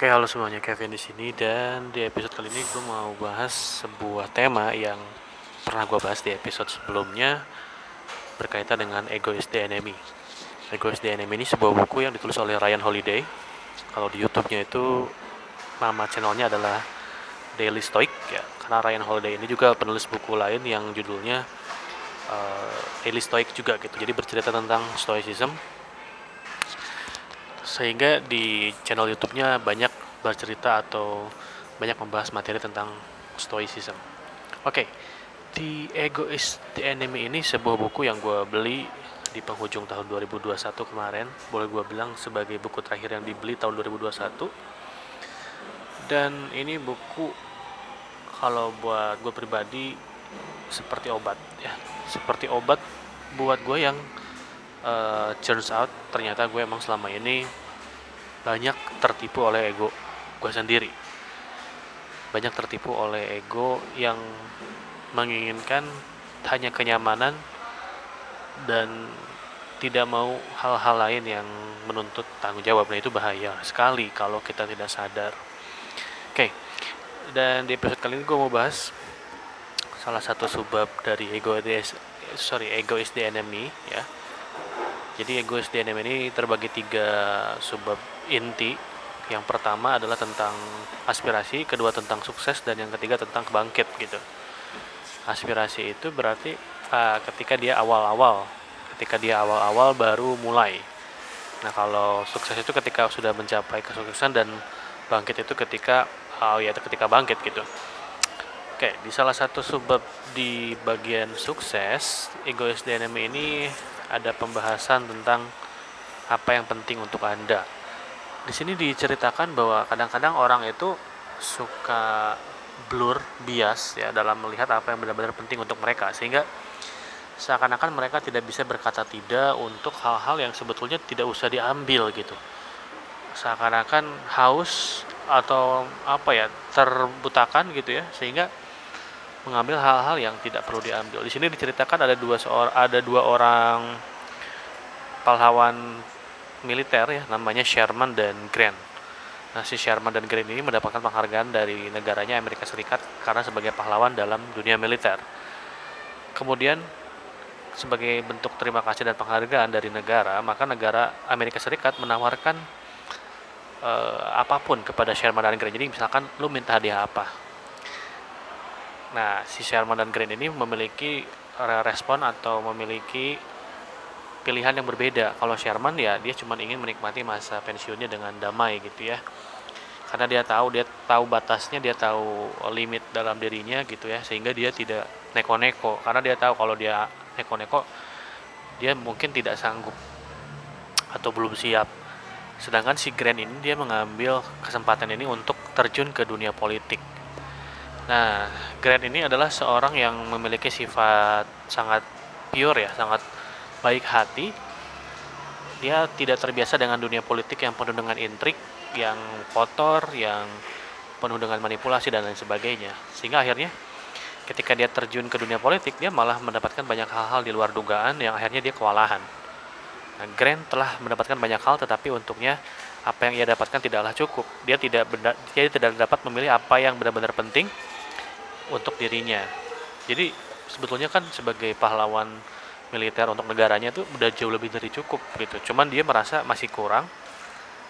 Oke, halo semuanya, Kevin di sini dan di episode kali ini gue mau bahas sebuah tema yang pernah gue bahas di episode sebelumnya berkaitan dengan Ego is the Enemy. Ego is the Enemy ini sebuah buku yang ditulis oleh Ryan Holiday. Kalau di YouTube-nya itu nama channelnya adalah Daily Stoic ya, karena Ryan Holiday ini juga penulis buku lain yang judulnya uh, Daily Stoic juga gitu. Jadi bercerita tentang Stoicism sehingga di channel YouTube-nya banyak bercerita atau banyak membahas materi tentang stoicism. Oke, okay. di Ego is the Enemy ini sebuah buku yang gue beli di penghujung tahun 2021 kemarin. Boleh gue bilang sebagai buku terakhir yang dibeli tahun 2021. Dan ini buku kalau buat gue pribadi seperti obat ya, seperti obat buat gue yang uh, turns out. Ternyata gue emang selama ini banyak tertipu oleh ego gue sendiri. Banyak tertipu oleh ego yang menginginkan hanya kenyamanan dan tidak mau hal-hal lain yang menuntut tanggung jawab. Nah itu bahaya sekali kalau kita tidak sadar. Oke dan di episode kali ini gue mau bahas salah satu subbab dari ego sorry ego is the enemy ya jadi egois DNM ini terbagi tiga subbab inti. Yang pertama adalah tentang aspirasi, kedua tentang sukses, dan yang ketiga tentang kebangkit gitu. Aspirasi itu berarti uh, ketika dia awal-awal, ketika dia awal-awal baru mulai. Nah kalau sukses itu ketika sudah mencapai kesuksesan dan bangkit itu ketika oh ya ketika bangkit gitu. Oke, di salah satu subbab di bagian sukses, egois DNM ini ada pembahasan tentang apa yang penting untuk Anda. Di sini diceritakan bahwa kadang-kadang orang itu suka blur, bias ya dalam melihat apa yang benar-benar penting untuk mereka sehingga seakan-akan mereka tidak bisa berkata tidak untuk hal-hal yang sebetulnya tidak usah diambil gitu. Seakan-akan haus atau apa ya terbutakan gitu ya sehingga mengambil hal-hal yang tidak perlu diambil. Di sini diceritakan ada dua seorang ada dua orang pahlawan militer ya namanya Sherman dan Grant. Nah, si Sherman dan Grant ini mendapatkan penghargaan dari negaranya Amerika Serikat karena sebagai pahlawan dalam dunia militer. Kemudian sebagai bentuk terima kasih dan penghargaan dari negara, maka negara Amerika Serikat menawarkan uh, apa pun kepada Sherman dan Grant. Jadi misalkan lu minta hadiah apa? Nah, si Sherman dan Green ini memiliki respon atau memiliki pilihan yang berbeda. Kalau Sherman ya dia cuma ingin menikmati masa pensiunnya dengan damai gitu ya. Karena dia tahu dia tahu batasnya, dia tahu limit dalam dirinya gitu ya, sehingga dia tidak neko-neko. Karena dia tahu kalau dia neko-neko dia mungkin tidak sanggup atau belum siap. Sedangkan si Grant ini dia mengambil kesempatan ini untuk terjun ke dunia politik Nah, Grant ini adalah seorang yang memiliki sifat sangat pure ya, sangat baik hati. Dia tidak terbiasa dengan dunia politik yang penuh dengan intrik, yang kotor, yang penuh dengan manipulasi dan lain sebagainya. Sehingga akhirnya ketika dia terjun ke dunia politik, dia malah mendapatkan banyak hal-hal di luar dugaan yang akhirnya dia kewalahan. Nah, Grant telah mendapatkan banyak hal tetapi untuknya apa yang ia dapatkan tidaklah cukup. Dia tidak benda, dia tidak dapat memilih apa yang benar-benar penting untuk dirinya. Jadi sebetulnya kan sebagai pahlawan militer untuk negaranya itu udah jauh lebih dari cukup gitu. Cuman dia merasa masih kurang,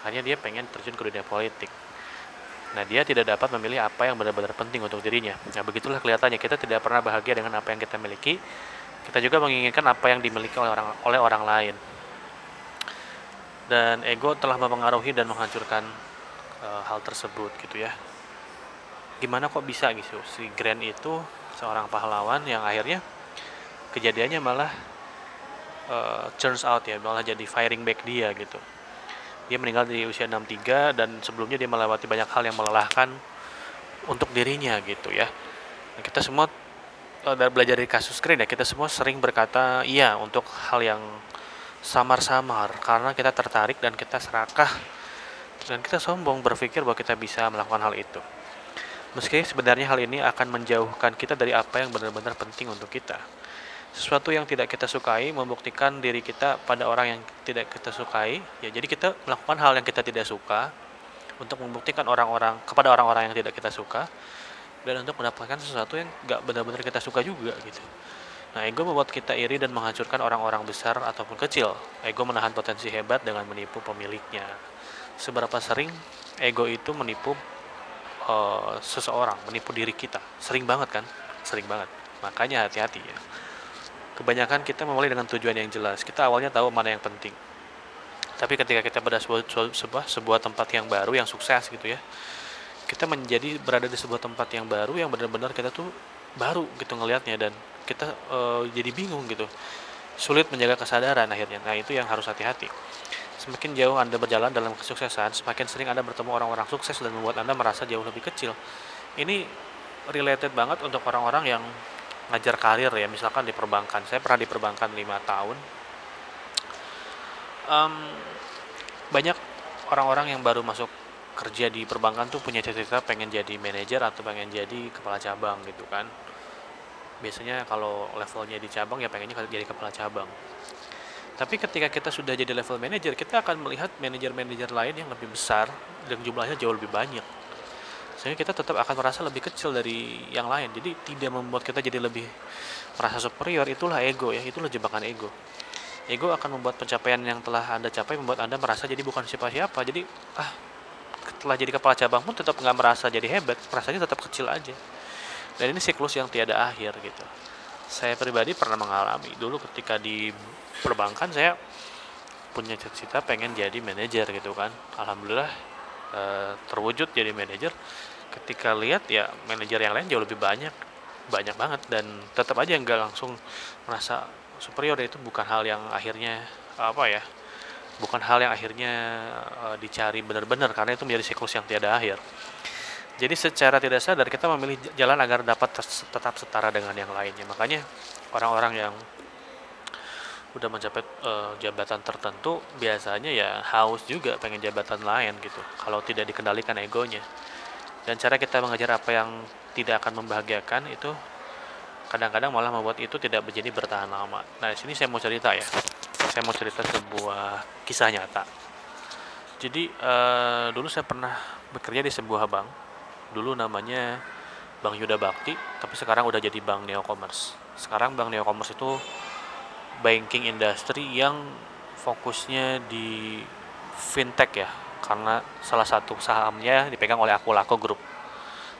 hanya dia pengen terjun ke dunia politik. Nah dia tidak dapat memilih apa yang benar-benar penting untuk dirinya. Nah begitulah kelihatannya kita tidak pernah bahagia dengan apa yang kita miliki. Kita juga menginginkan apa yang dimiliki oleh orang oleh orang lain. Dan ego telah mempengaruhi dan menghancurkan uh, hal tersebut gitu ya gimana kok bisa gitu? Si Grant itu seorang pahlawan yang akhirnya kejadiannya malah uh, turns out ya malah jadi firing back dia gitu. Dia meninggal di usia 63 dan sebelumnya dia melewati banyak hal yang melelahkan untuk dirinya gitu ya. Nah, kita semua uh, belajar dari kasus Grant ya kita semua sering berkata iya untuk hal yang samar-samar karena kita tertarik dan kita serakah dan kita sombong berpikir bahwa kita bisa melakukan hal itu Meski sebenarnya hal ini akan menjauhkan kita dari apa yang benar-benar penting untuk kita. Sesuatu yang tidak kita sukai membuktikan diri kita pada orang yang tidak kita sukai. Ya, jadi kita melakukan hal yang kita tidak suka untuk membuktikan orang-orang kepada orang-orang yang tidak kita suka dan untuk mendapatkan sesuatu yang gak benar-benar kita suka juga gitu Nah, ego membuat kita iri dan menghancurkan orang-orang besar ataupun kecil. Ego menahan potensi hebat dengan menipu pemiliknya. Seberapa sering ego itu menipu uh, seseorang, menipu diri kita? Sering banget kan? Sering banget. Makanya hati-hati ya. Kebanyakan kita memulai dengan tujuan yang jelas. Kita awalnya tahu mana yang penting. Tapi ketika kita pada sebuah, sebuah, sebuah tempat yang baru, yang sukses gitu ya, kita menjadi berada di sebuah tempat yang baru yang benar-benar kita tuh baru gitu ngelihatnya dan kita uh, jadi bingung gitu sulit menjaga kesadaran akhirnya nah itu yang harus hati-hati semakin jauh anda berjalan dalam kesuksesan semakin sering anda bertemu orang-orang sukses dan membuat anda merasa jauh lebih kecil. Ini related banget untuk orang-orang yang ngajar karir ya misalkan di perbankan. Saya pernah di perbankan lima tahun. Um, banyak orang-orang yang baru masuk kerja di perbankan tuh punya cita-cita pengen jadi manajer atau pengen jadi kepala cabang gitu kan. Biasanya kalau levelnya di cabang ya pengennya jadi kepala cabang tapi ketika kita sudah jadi level manager kita akan melihat manajer-manajer lain yang lebih besar dan jumlahnya jauh lebih banyak. Sehingga kita tetap akan merasa lebih kecil dari yang lain. Jadi tidak membuat kita jadi lebih merasa superior itulah ego ya itulah jebakan ego. Ego akan membuat pencapaian yang telah anda capai membuat anda merasa jadi bukan siapa-siapa. Jadi ah setelah jadi kepala cabang pun tetap nggak merasa jadi hebat rasanya tetap kecil aja. Dan ini siklus yang tiada akhir gitu saya pribadi pernah mengalami. Dulu ketika di perbankan saya punya cita-cita pengen jadi manajer gitu kan. Alhamdulillah e, terwujud jadi manajer. Ketika lihat ya manajer yang lain jauh lebih banyak banyak banget. Dan tetap aja nggak langsung merasa superior. Itu bukan hal yang akhirnya apa ya bukan hal yang akhirnya e, dicari benar-benar. Karena itu menjadi siklus yang tiada akhir jadi secara tidak sadar kita memilih jalan agar dapat tetap setara dengan yang lainnya. Makanya orang-orang yang udah mencapai uh, jabatan tertentu biasanya ya haus juga pengen jabatan lain gitu. Kalau tidak dikendalikan egonya. Dan cara kita mengajar apa yang tidak akan membahagiakan itu kadang-kadang malah membuat itu tidak menjadi bertahan lama. Nah, di sini saya mau cerita ya. Saya mau cerita sebuah kisah nyata. Jadi uh, dulu saya pernah bekerja di sebuah bank dulu namanya Bank Yuda Bakti tapi sekarang udah jadi Bank Neocommerce. Sekarang Bank Neocommerce itu banking industry yang fokusnya di fintech ya karena salah satu sahamnya dipegang oleh Akulaku Group.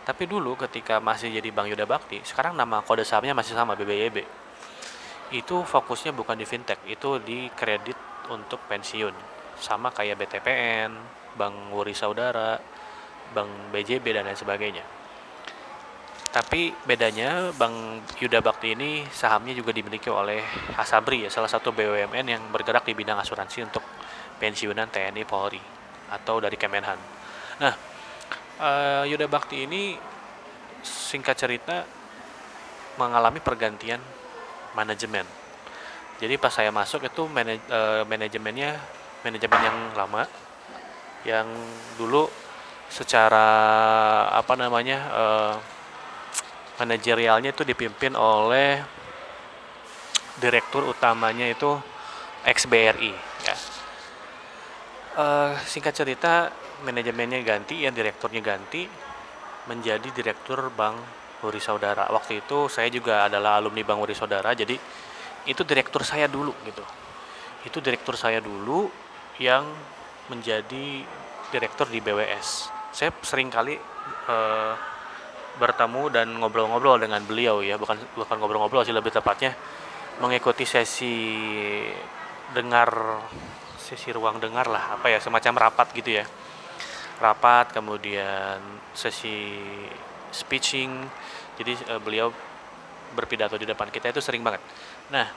Tapi dulu ketika masih jadi Bank Yuda Bakti sekarang nama kode sahamnya masih sama BBYB itu fokusnya bukan di fintech itu di kredit untuk pensiun. Sama kayak BTPN Bank Wuri Saudara Bank BJB dan lain sebagainya. Tapi bedanya Bank Yuda Bakti ini sahamnya juga dimiliki oleh Asabri ya, salah satu BUMN yang bergerak di bidang asuransi untuk pensiunan TNI Polri atau dari Kemenhan. Nah, uh, Yuda Bakti ini singkat cerita mengalami pergantian manajemen. Jadi pas saya masuk itu manaj uh, manajemennya manajemen yang lama yang dulu secara apa namanya uh, manajerialnya itu dipimpin oleh direktur utamanya itu XBRI ya. Uh, singkat cerita manajemennya ganti ya direkturnya ganti menjadi direktur Bank Wuri Saudara. Waktu itu saya juga adalah alumni Bank Wuri Saudara jadi itu direktur saya dulu gitu. Itu direktur saya dulu yang menjadi direktur di BWS saya sering kali uh, bertemu dan ngobrol-ngobrol dengan beliau ya. Bukan bukan ngobrol-ngobrol sih lebih tepatnya mengikuti sesi dengar sesi ruang dengar lah apa ya semacam rapat gitu ya. Rapat kemudian sesi speeching. Jadi uh, beliau berpidato di depan kita itu sering banget. Nah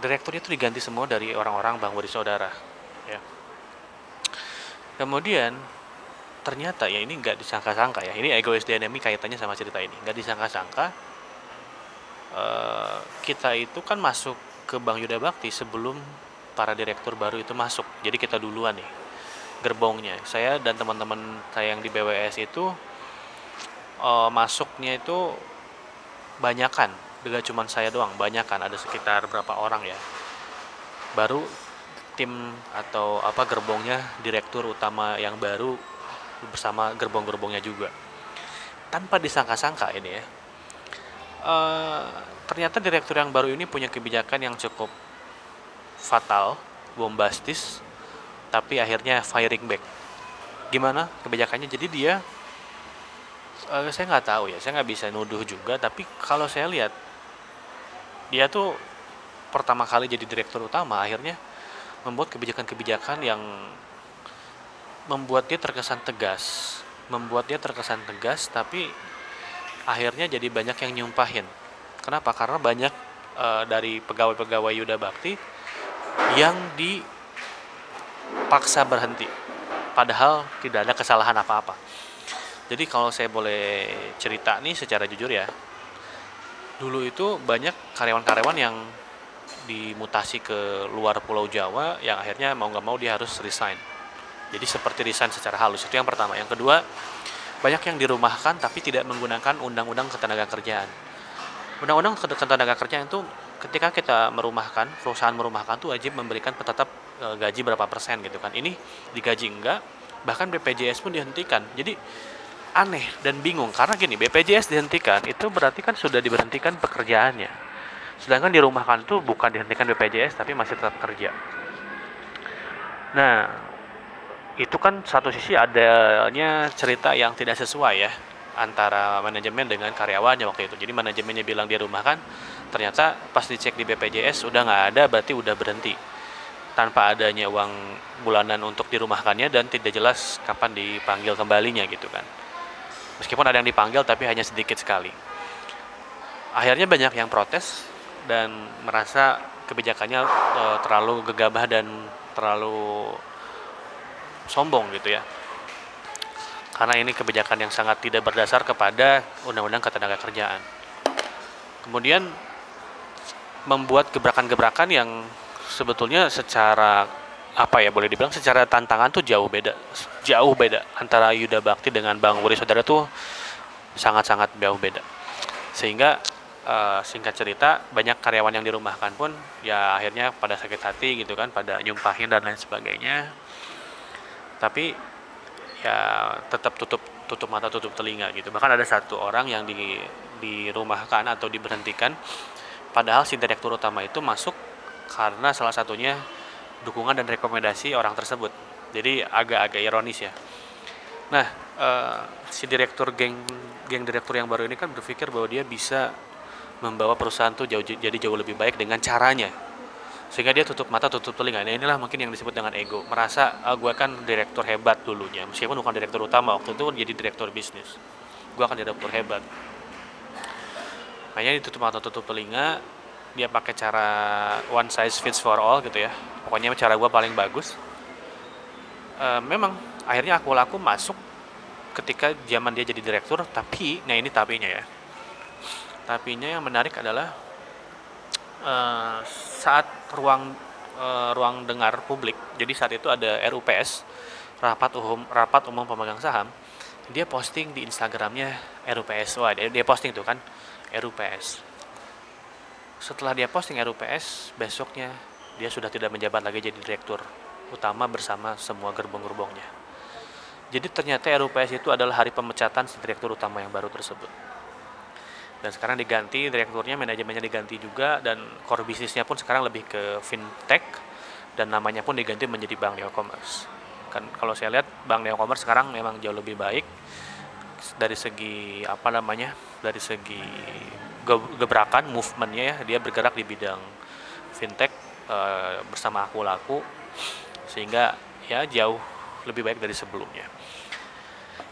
direkturnya itu diganti semua dari orang-orang bang Wadi Saudara ya. Kemudian ternyata ya ini nggak disangka-sangka ya ini egois dynamic kaitannya sama cerita ini. Nggak disangka-sangka uh, kita itu kan masuk ke Bank Yuda Bakti sebelum para direktur baru itu masuk. Jadi kita duluan nih gerbongnya. Saya dan teman-teman saya yang di BWS itu uh, masuknya itu banyakan. Tidak cuma saya doang banyakan. Ada sekitar berapa orang ya. Baru tim atau apa gerbongnya direktur utama yang baru bersama gerbong-gerbongnya juga. Tanpa disangka-sangka ini ya uh, ternyata direktur yang baru ini punya kebijakan yang cukup fatal bombastis tapi akhirnya firing back. Gimana kebijakannya? Jadi dia uh, saya nggak tahu ya saya nggak bisa nuduh juga tapi kalau saya lihat dia tuh pertama kali jadi direktur utama akhirnya membuat kebijakan-kebijakan yang membuat dia terkesan tegas. Membuat dia terkesan tegas tapi akhirnya jadi banyak yang nyumpahin. Kenapa? Karena banyak e, dari pegawai-pegawai Yuda Bakti yang dipaksa berhenti. Padahal tidak ada kesalahan apa-apa. Jadi kalau saya boleh cerita nih secara jujur ya dulu itu banyak karyawan-karyawan yang dimutasi ke luar Pulau Jawa yang akhirnya mau nggak mau dia harus resign. Jadi seperti resign secara halus itu yang pertama. Yang kedua banyak yang dirumahkan tapi tidak menggunakan undang-undang ketenaga kerjaan. Undang-undang ketenaga kerjaan itu ketika kita merumahkan perusahaan merumahkan tuh wajib memberikan tetap e, gaji berapa persen gitu kan. Ini digaji enggak bahkan BPJS pun dihentikan. Jadi aneh dan bingung karena gini BPJS dihentikan itu berarti kan sudah diberhentikan pekerjaannya sedangkan dirumahkan itu bukan dihentikan BPJS tapi masih tetap kerja nah itu kan satu sisi adanya cerita yang tidak sesuai ya antara manajemen dengan karyawannya waktu itu. Jadi manajemennya bilang dia rumahkan ternyata pas dicek di BPJS udah nggak ada berarti udah berhenti. Tanpa adanya uang bulanan untuk dirumahkannya dan tidak jelas kapan dipanggil kembalinya gitu kan. Meskipun ada yang dipanggil tapi hanya sedikit sekali. Akhirnya banyak yang protes dan merasa kebijakannya e, terlalu gegabah dan terlalu sombong gitu ya. Karena ini kebijakan yang sangat tidak berdasar kepada undang-undang ketenaga kerjaan. Kemudian membuat gebrakan-gebrakan yang sebetulnya secara apa ya boleh dibilang secara tantangan tuh jauh beda jauh beda antara Yuda Bakti dengan Bang Wuri Saudara tuh sangat-sangat jauh beda. Sehingga uh, singkat cerita banyak karyawan yang dirumahkan pun ya akhirnya pada sakit hati gitu kan pada nyumpahin dan lain sebagainya tapi ya tetap tutup tutup mata tutup telinga gitu bahkan ada satu orang yang di dirumahkan atau diberhentikan padahal si direktur utama itu masuk karena salah satunya dukungan dan rekomendasi orang tersebut. Jadi agak-agak ironis ya. Nah, uh, si direktur geng geng direktur yang baru ini kan berpikir bahwa dia bisa membawa perusahaan tuh jauh jadi jauh lebih baik dengan caranya. Sehingga dia tutup mata, tutup telinga. Nah, inilah mungkin yang disebut dengan ego. Merasa ah, gue kan direktur hebat dulunya. Meskipun bukan direktur utama, waktu itu jadi direktur bisnis. Gue akan direktur hebat. Makanya ditutup mata, tutup telinga, dia pakai cara one size fits for all gitu ya pokoknya cara gue paling bagus e, memang akhirnya aku laku masuk ketika zaman dia jadi direktur tapi nah ini tapinya ya tapinya yang menarik adalah e, saat ruang e, ruang dengar publik jadi saat itu ada RUPS rapat umum rapat umum pemegang saham dia posting di Instagramnya RUPS wah dia, dia posting tuh kan RUPS setelah dia posting RUPS, besoknya dia sudah tidak menjabat lagi jadi direktur utama bersama semua gerbong-gerbongnya. Jadi ternyata RUPS itu adalah hari pemecatan si direktur utama yang baru tersebut. Dan sekarang diganti direkturnya, manajemennya diganti juga dan core bisnisnya pun sekarang lebih ke fintech dan namanya pun diganti menjadi Bank Neo Commerce. Kan kalau saya lihat Bank Neo Commerce sekarang memang jauh lebih baik dari segi apa namanya? dari segi gebrakan movementnya ya dia bergerak di bidang fintech e, bersama aku laku sehingga ya jauh lebih baik dari sebelumnya.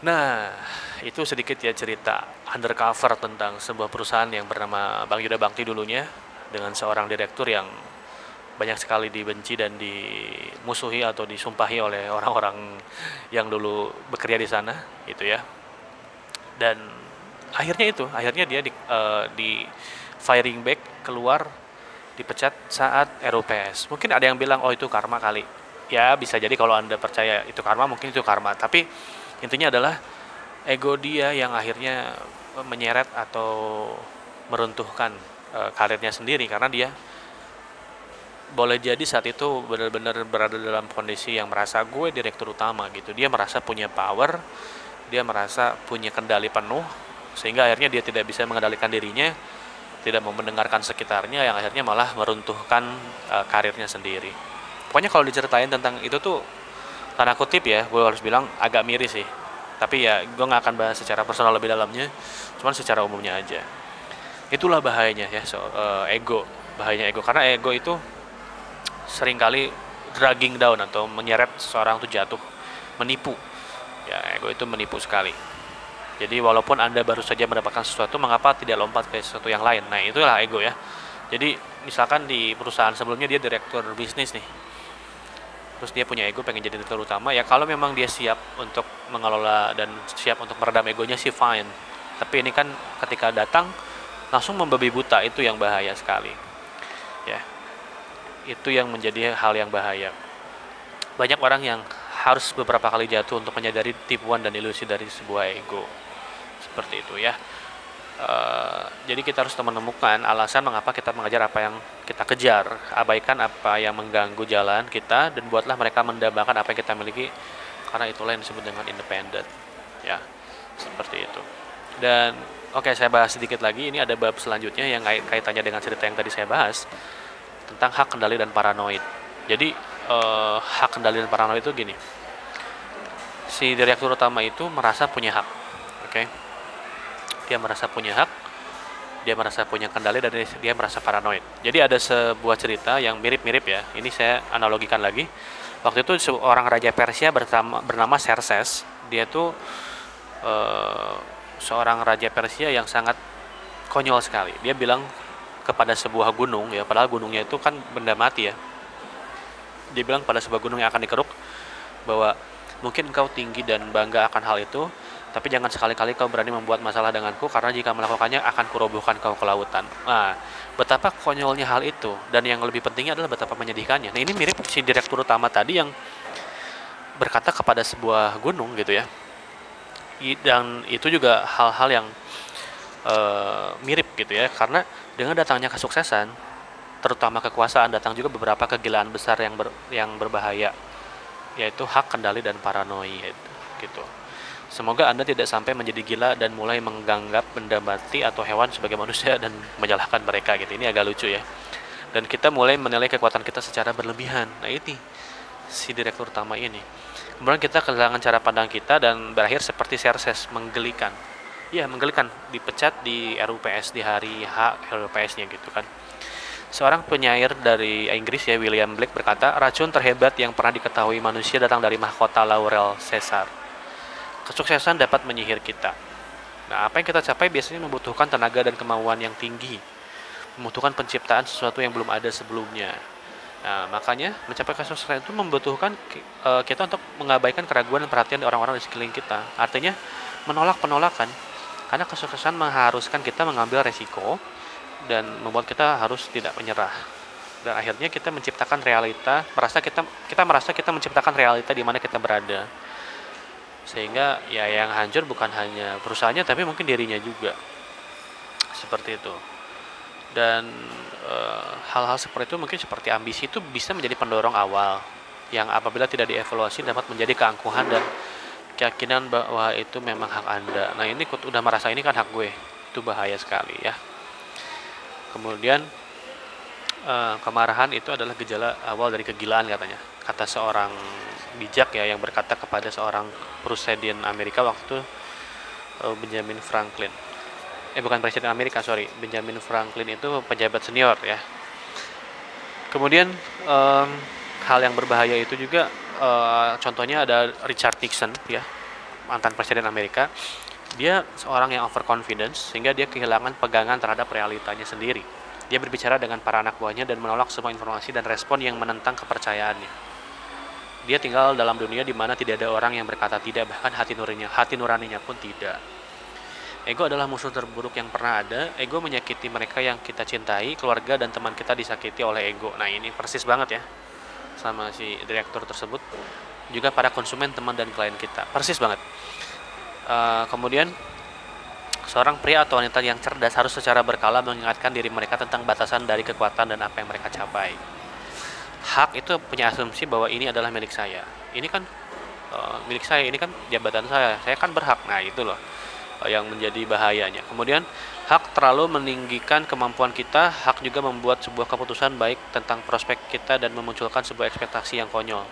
Nah, itu sedikit ya cerita undercover tentang sebuah perusahaan yang bernama Bang Yuda Bakti dulunya dengan seorang direktur yang banyak sekali dibenci dan dimusuhi atau disumpahi oleh orang-orang yang dulu bekerja di sana, itu ya. Dan akhirnya itu akhirnya dia di, uh, di firing back keluar dipecat saat RUPS mungkin ada yang bilang oh itu karma kali. Ya bisa jadi kalau anda percaya itu karma mungkin itu karma. Tapi intinya adalah ego dia yang akhirnya menyeret atau meruntuhkan uh, karirnya sendiri. Karena dia boleh jadi saat itu benar-benar berada dalam kondisi yang merasa gue direktur utama gitu. Dia merasa punya power dia merasa punya kendali penuh sehingga akhirnya dia tidak bisa mengendalikan dirinya tidak mau mendengarkan sekitarnya yang akhirnya malah meruntuhkan uh, karirnya sendiri. Pokoknya kalau diceritain tentang itu tuh tanda kutip ya gue harus bilang agak miris sih tapi ya gue nggak akan bahas secara personal lebih dalamnya. Cuman secara umumnya aja. Itulah bahayanya ya so, uh, ego. Bahayanya ego. Karena ego itu sering kali dragging down atau menyeret seseorang itu jatuh menipu. Ya ego itu menipu sekali. Jadi walaupun anda baru saja mendapatkan sesuatu mengapa tidak lompat ke sesuatu yang lain? Nah itulah ego ya. Jadi misalkan di perusahaan sebelumnya dia direktur bisnis nih terus dia punya ego pengen jadi direktur utama ya kalau memang dia siap untuk mengelola dan siap untuk meredam egonya sih fine. Tapi ini kan ketika datang langsung membabi buta itu yang bahaya sekali. Ya itu yang menjadi hal yang bahaya. Banyak orang yang harus beberapa kali jatuh untuk menyadari tipuan dan ilusi dari sebuah ego. Seperti itu ya Uh, jadi kita harus menemukan alasan mengapa kita mengajar apa yang kita kejar, abaikan apa yang mengganggu jalan kita dan buatlah mereka mendambakan apa yang kita miliki karena itulah yang disebut dengan independen. Ya, seperti itu. Dan oke okay, saya bahas sedikit lagi ini ada bab selanjutnya yang kait kaitannya dengan cerita yang tadi saya bahas tentang hak kendali dan paranoid. Jadi uh, hak kendali dan paranoid itu gini. Si direktur utama itu merasa punya hak. Oke. Okay? Dia merasa punya hak dia merasa punya kendali dan dia merasa paranoid. Jadi ada sebuah cerita yang mirip-mirip ya. Ini saya analogikan lagi. Waktu itu seorang raja Persia bernama, bernama Xerxes. Dia tuh uh, seorang raja Persia yang sangat konyol sekali. Dia bilang kepada sebuah gunung ya padahal gunungnya itu kan benda mati ya. Dia bilang pada sebuah gunung yang akan dikeruk bahwa mungkin engkau tinggi dan bangga akan hal itu tapi jangan sekali-kali kau berani membuat masalah denganku karena jika melakukannya akan kurobohkan kau ke lautan. Nah, betapa konyolnya hal itu dan yang lebih pentingnya adalah betapa menyedihkannya. Nah, ini mirip si direktur utama tadi yang berkata kepada sebuah gunung gitu ya. Dan itu juga hal-hal yang uh, mirip gitu ya karena dengan datangnya kesuksesan terutama kekuasaan datang juga beberapa kegilaan besar yang ber, yang berbahaya yaitu hak kendali dan paranoid gitu. Semoga Anda tidak sampai menjadi gila dan mulai menganggap benda mati atau hewan sebagai manusia dan menyalahkan mereka gitu. Ini agak lucu ya. Dan kita mulai menilai kekuatan kita secara berlebihan. Nah ini si direktur utama ini. Kemudian kita kehilangan cara pandang kita dan berakhir seperti Serses menggelikan. Ya menggelikan, dipecat di RUPS di hari H RUPS-nya gitu kan. Seorang penyair dari Inggris ya William Blake berkata, racun terhebat yang pernah diketahui manusia datang dari mahkota Laurel Caesar kesuksesan dapat menyihir kita. Nah, apa yang kita capai biasanya membutuhkan tenaga dan kemauan yang tinggi, membutuhkan penciptaan sesuatu yang belum ada sebelumnya. Nah, makanya mencapai kesuksesan itu membutuhkan uh, kita untuk mengabaikan keraguan dan perhatian orang-orang di sekeliling kita. Artinya menolak penolakan, karena kesuksesan mengharuskan kita mengambil resiko dan membuat kita harus tidak menyerah. Dan akhirnya kita menciptakan realita, merasa kita kita merasa kita menciptakan realita di mana kita berada sehingga ya yang hancur bukan hanya perusahaannya tapi mungkin dirinya juga. Seperti itu. Dan eh, hal-hal e, seperti itu mungkin seperti ambisi itu bisa menjadi pendorong awal. Yang apabila tidak dievaluasi dapat menjadi keangkuhan dan keyakinan bahwa itu memang hak anda. Nah ini udah merasa ini kan hak gue. Itu bahaya sekali ya. Kemudian e, kemarahan itu adalah gejala awal dari kegilaan katanya. Kata seorang bijak ya yang berkata kepada seorang presiden Amerika waktu uh, Benjamin Franklin. Eh bukan presiden Amerika, sorry. Benjamin Franklin itu pejabat senior ya. Kemudian um, hal yang berbahaya itu juga uh, contohnya ada Richard Nixon ya, mantan presiden Amerika. Dia seorang yang overconfidence sehingga dia kehilangan pegangan terhadap realitanya sendiri. Dia berbicara dengan para anak buahnya dan menolak semua informasi dan respon yang menentang kepercayaannya dia tinggal dalam dunia di mana tidak ada orang yang berkata tidak bahkan hati nuraninya hati nuraninya pun tidak. Ego adalah musuh terburuk yang pernah ada. Ego menyakiti mereka yang kita cintai keluarga dan teman kita disakiti oleh ego. Nah ini persis banget ya sama si direktur tersebut. Juga para konsumen teman dan klien kita. Persis banget. Uh, kemudian seorang pria atau wanita yang cerdas harus secara berkala mengingatkan diri mereka tentang batasan dari kekuatan dan apa yang mereka capai hak itu punya asumsi bahwa ini adalah milik saya. Ini kan uh, milik saya ini kan jabatan saya. Saya kan berhak. Nah itu loh uh, yang menjadi bahayanya. Kemudian hak terlalu meninggikan kemampuan kita. Hak juga membuat sebuah keputusan baik tentang prospek kita dan memunculkan sebuah ekspektasi yang konyol.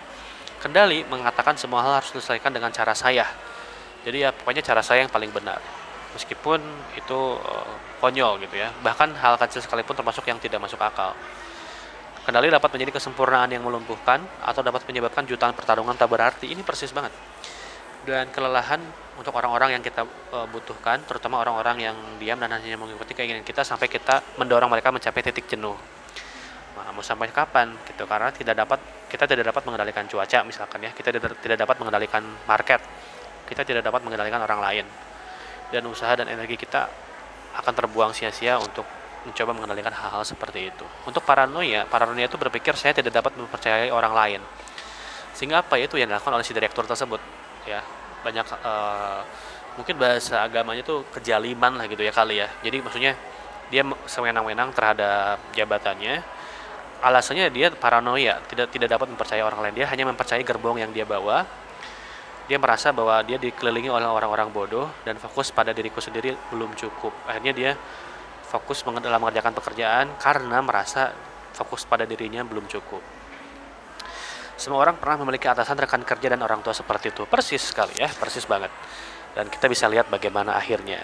Kendali mengatakan semua hal harus diselesaikan dengan cara saya. Jadi ya pokoknya cara saya yang paling benar. Meskipun itu uh, konyol gitu ya. Bahkan hal kecil sekalipun termasuk yang tidak masuk akal Kendali dapat menjadi kesempurnaan yang melumpuhkan atau dapat menyebabkan jutaan pertarungan tak berarti. Ini persis banget. Dan kelelahan untuk orang-orang yang kita uh, butuhkan, terutama orang-orang yang diam dan hanya mengikuti keinginan kita sampai kita mendorong mereka mencapai titik jenuh. Nah, mau sampai kapan gitu? Karena tidak dapat kita tidak dapat mengendalikan cuaca misalkan ya, kita tidak, tidak dapat mengendalikan market, kita tidak dapat mengendalikan orang lain, dan usaha dan energi kita akan terbuang sia-sia untuk mencoba mengendalikan hal-hal seperti itu. Untuk paranoia, paranoia itu berpikir saya tidak dapat mempercayai orang lain. Sehingga apa itu yang dilakukan oleh si direktur tersebut, ya banyak uh, mungkin bahasa agamanya itu kejaliman lah gitu ya kali ya. Jadi maksudnya dia sewenang-wenang terhadap jabatannya. Alasannya dia paranoia, tidak tidak dapat mempercayai orang lain. Dia hanya mempercayai gerbong yang dia bawa. Dia merasa bahwa dia dikelilingi oleh orang-orang bodoh dan fokus pada diriku sendiri belum cukup. Akhirnya dia fokus dalam mengerjakan pekerjaan karena merasa fokus pada dirinya belum cukup. Semua orang pernah memiliki atasan, rekan kerja, dan orang tua seperti itu. Persis sekali ya, persis banget. Dan kita bisa lihat bagaimana akhirnya.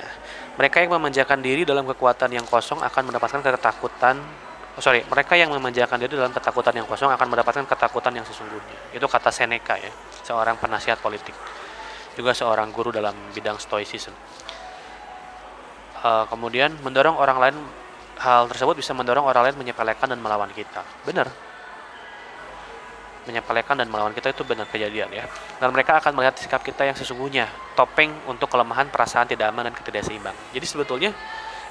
Mereka yang memanjakan diri dalam kekuatan yang kosong akan mendapatkan ketakutan oh sorry, mereka yang memanjakan diri dalam ketakutan yang kosong akan mendapatkan ketakutan yang sesungguhnya. Itu kata Seneca ya, seorang penasihat politik. Juga seorang guru dalam bidang stoicism uh, kemudian mendorong orang lain hal tersebut bisa mendorong orang lain menyepelekan dan melawan kita. Benar. Menyepelekan dan melawan kita itu benar kejadian ya. Dan mereka akan melihat sikap kita yang sesungguhnya topeng untuk kelemahan perasaan tidak aman dan ketidakseimbang jadi sebetulnya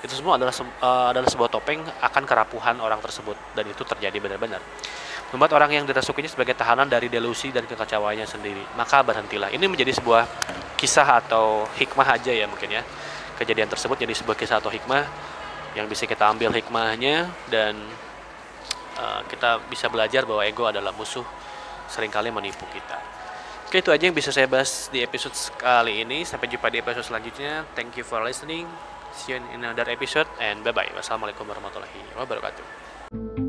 itu semua adalah uh, adalah sebuah topeng akan kerapuhan orang tersebut dan itu terjadi benar-benar. Membuat orang yang dirasukinya sebagai tahanan dari delusi dan kekacauannya sendiri. Maka berhentilah. Ini menjadi sebuah kisah atau hikmah aja ya mungkin ya kejadian tersebut jadi sebuah kisah atau hikmah yang bisa kita ambil hikmahnya dan uh, kita bisa belajar bahwa ego adalah musuh sering kali menipu kita. Oke itu aja yang bisa saya bahas di episode kali ini. Sampai jumpa di episode selanjutnya. Thank you for listening. See you in another episode and bye bye. Wassalamualaikum warahmatullahi wabarakatuh.